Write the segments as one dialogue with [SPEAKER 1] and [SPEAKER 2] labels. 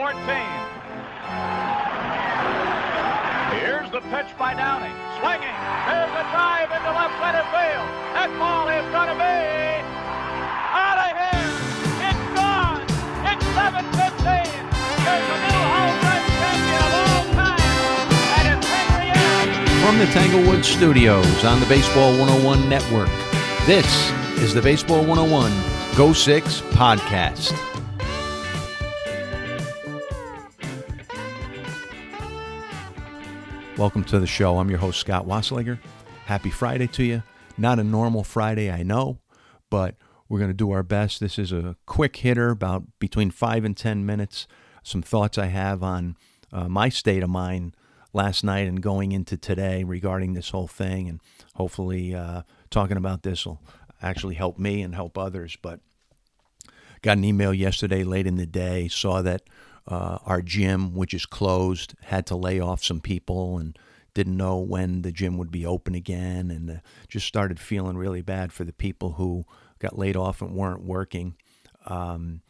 [SPEAKER 1] 14. Here's the pitch by Downing. Swinging. There's a drive into left center field. That ball is going to be out of here. It's gone. It's 7-15. There's a new home run champion of all time. And it's Henry.
[SPEAKER 2] From the Tanglewood Studios on the Baseball 101 Network, this is the Baseball 101 Go Six podcast. Welcome to the show. I'm your host, Scott Wassliger. Happy Friday to you. Not a normal Friday, I know, but we're going to do our best. This is a quick hitter, about between five and 10 minutes. Some thoughts I have on uh, my state of mind last night and going into today regarding this whole thing. And hopefully, uh, talking about this will actually help me and help others. But got an email yesterday late in the day, saw that uh, our gym, which is closed, had to lay off some people and didn't know when the gym would be open again, and uh, just started feeling really bad for the people who got laid off and weren't working. Um,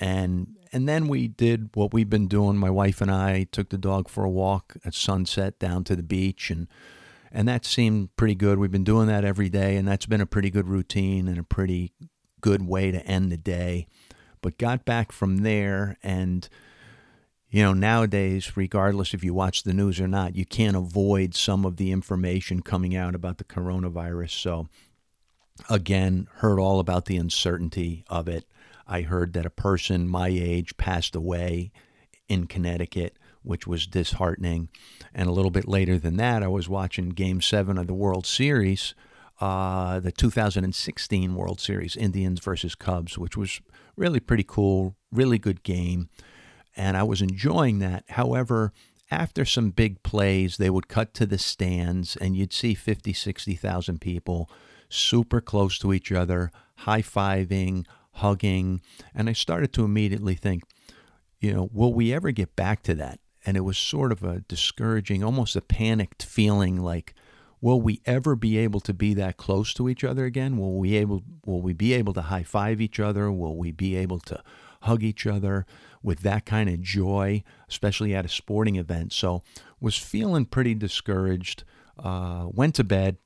[SPEAKER 2] and and then we did what we've been doing. My wife and I took the dog for a walk at sunset down to the beach, and and that seemed pretty good. We've been doing that every day, and that's been a pretty good routine and a pretty good way to end the day. But got back from there, and you know, nowadays, regardless if you watch the news or not, you can't avoid some of the information coming out about the coronavirus. So, again, heard all about the uncertainty of it. I heard that a person my age passed away in Connecticut, which was disheartening. And a little bit later than that, I was watching Game 7 of the World Series, uh, the 2016 World Series, Indians versus Cubs, which was really pretty cool, really good game and I was enjoying that. However, after some big plays, they would cut to the stands and you'd see 50, 60,000 people super close to each other, high fiving, hugging. And I started to immediately think, you know, will we ever get back to that? And it was sort of a discouraging, almost a panicked feeling like, will we ever be able to be that close to each other again? Will we able will we be able to high five each other? Will we be able to hug each other? with that kind of joy, especially at a sporting event. So was feeling pretty discouraged. Uh, went to bed.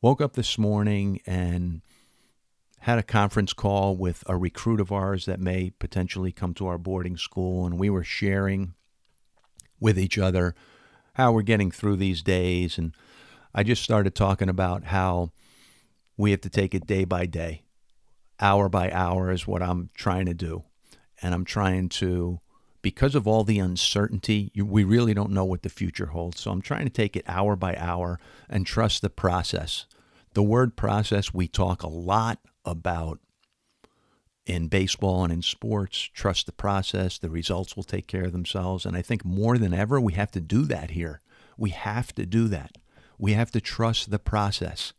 [SPEAKER 2] Woke up this morning and had a conference call with a recruit of ours that may potentially come to our boarding school, and we were sharing with each other how we're getting through these days. And I just started talking about how we have to take it day by day, hour by hour, is what I'm trying to do and I'm trying to because of all the uncertainty, we really don't know what the future holds. So I'm trying to take it hour by hour and trust the process. The word process we talk a lot about in baseball and in sports. Trust the process, the results will take care of themselves. And I think more than ever, we have to do that here. We have to do that. We have to trust the process.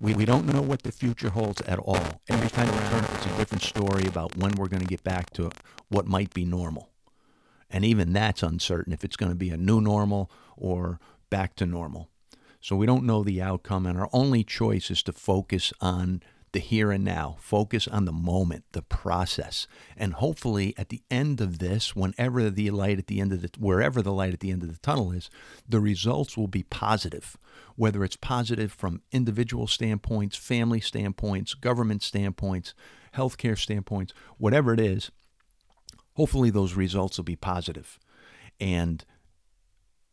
[SPEAKER 2] We, we don't know what the future holds at all. Every time we turn, it's a different story about when we're going to get back to what might be normal. And even that's uncertain if it's going to be a new normal or back to normal. So we don't know the outcome, and our only choice is to focus on the here and now, focus on the moment, the process. And hopefully at the end of this, whenever the light at the end of the wherever the light at the end of the tunnel is, the results will be positive. Whether it's positive from individual standpoints, family standpoints, government standpoints, healthcare standpoints, whatever it is, hopefully those results will be positive. And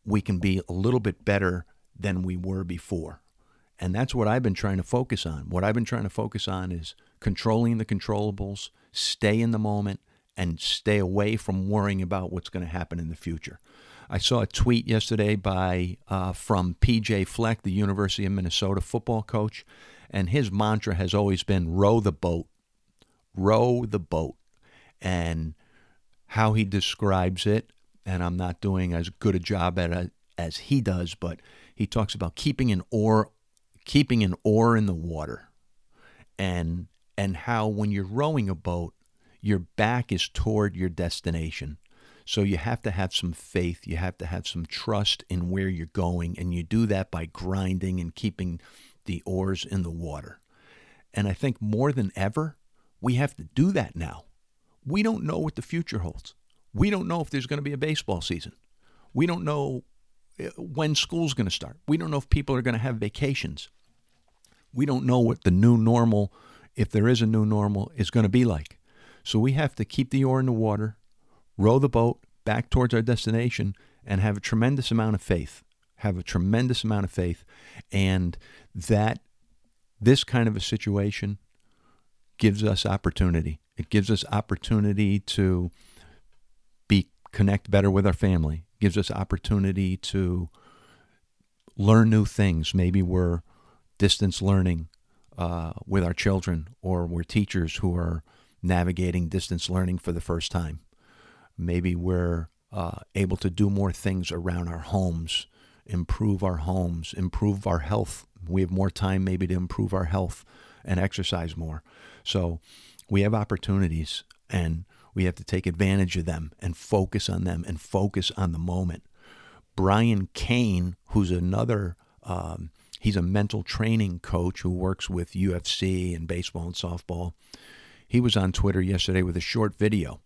[SPEAKER 2] we can be a little bit better than we were before. And that's what I've been trying to focus on. What I've been trying to focus on is controlling the controllables, stay in the moment, and stay away from worrying about what's going to happen in the future. I saw a tweet yesterday by uh, from PJ Fleck, the University of Minnesota football coach, and his mantra has always been row the boat, row the boat, and how he describes it. And I'm not doing as good a job at it as he does, but he talks about keeping an oar keeping an oar in the water and and how when you're rowing a boat your back is toward your destination so you have to have some faith you have to have some trust in where you're going and you do that by grinding and keeping the oars in the water and i think more than ever we have to do that now we don't know what the future holds. We don't know if there's going to be a baseball season. We don't know uh, when school's going to start. We don't know if people are going to have vacations. We don't know what the new normal, if there is a new normal, is going to be like. So we have to keep the oar in the water, row the boat back towards our destination, and have a tremendous amount of faith. Have a tremendous amount of faith. And that this kind of a situation gives us opportunity. It gives us opportunity to be connect better with our family. It gives us opportunity to learn new things. Maybe we're distance learning uh, with our children, or we're teachers who are navigating distance learning for the first time. Maybe we're uh, able to do more things around our homes, improve our homes, improve our health. We have more time maybe to improve our health and exercise more. So we have opportunities and we have to take advantage of them and focus on them and focus on the moment. Brian Cain, who's another, um, he's a mental training coach who works with UFC and baseball and softball. He was on Twitter yesterday with a short video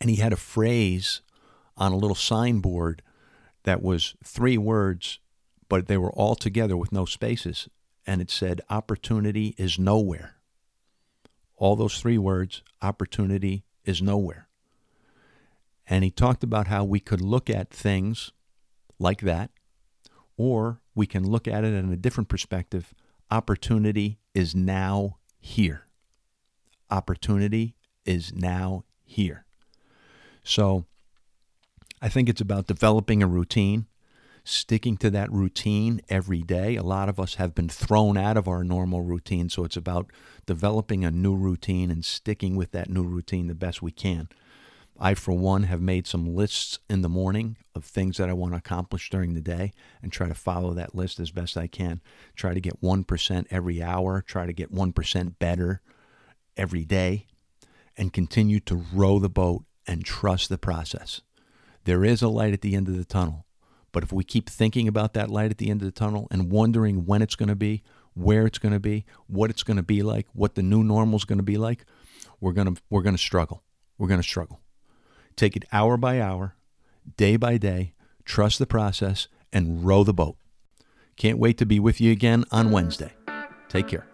[SPEAKER 2] and he had a phrase on a little signboard that was three words, but they were all together with no spaces. And it said, Opportunity is nowhere. All those three words, opportunity is nowhere. And he talked about how we could look at things like that, or we can look at it in a different perspective. Opportunity is now here. Opportunity is now here. So I think it's about developing a routine, sticking to that routine every day. A lot of us have been thrown out of our normal routine, so it's about developing a new routine and sticking with that new routine the best we can. I, for one, have made some lists in the morning of things that I want to accomplish during the day and try to follow that list as best I can. Try to get 1% every hour, try to get 1% better every day, and continue to row the boat and trust the process. There is a light at the end of the tunnel. But if we keep thinking about that light at the end of the tunnel and wondering when it's going to be, where it's going to be, what it's going to be like, what the new normal is going to be like, we're going to we're going to struggle. We're going to struggle. Take it hour by hour, day by day, trust the process and row the boat. Can't wait to be with you again on Wednesday. Take care.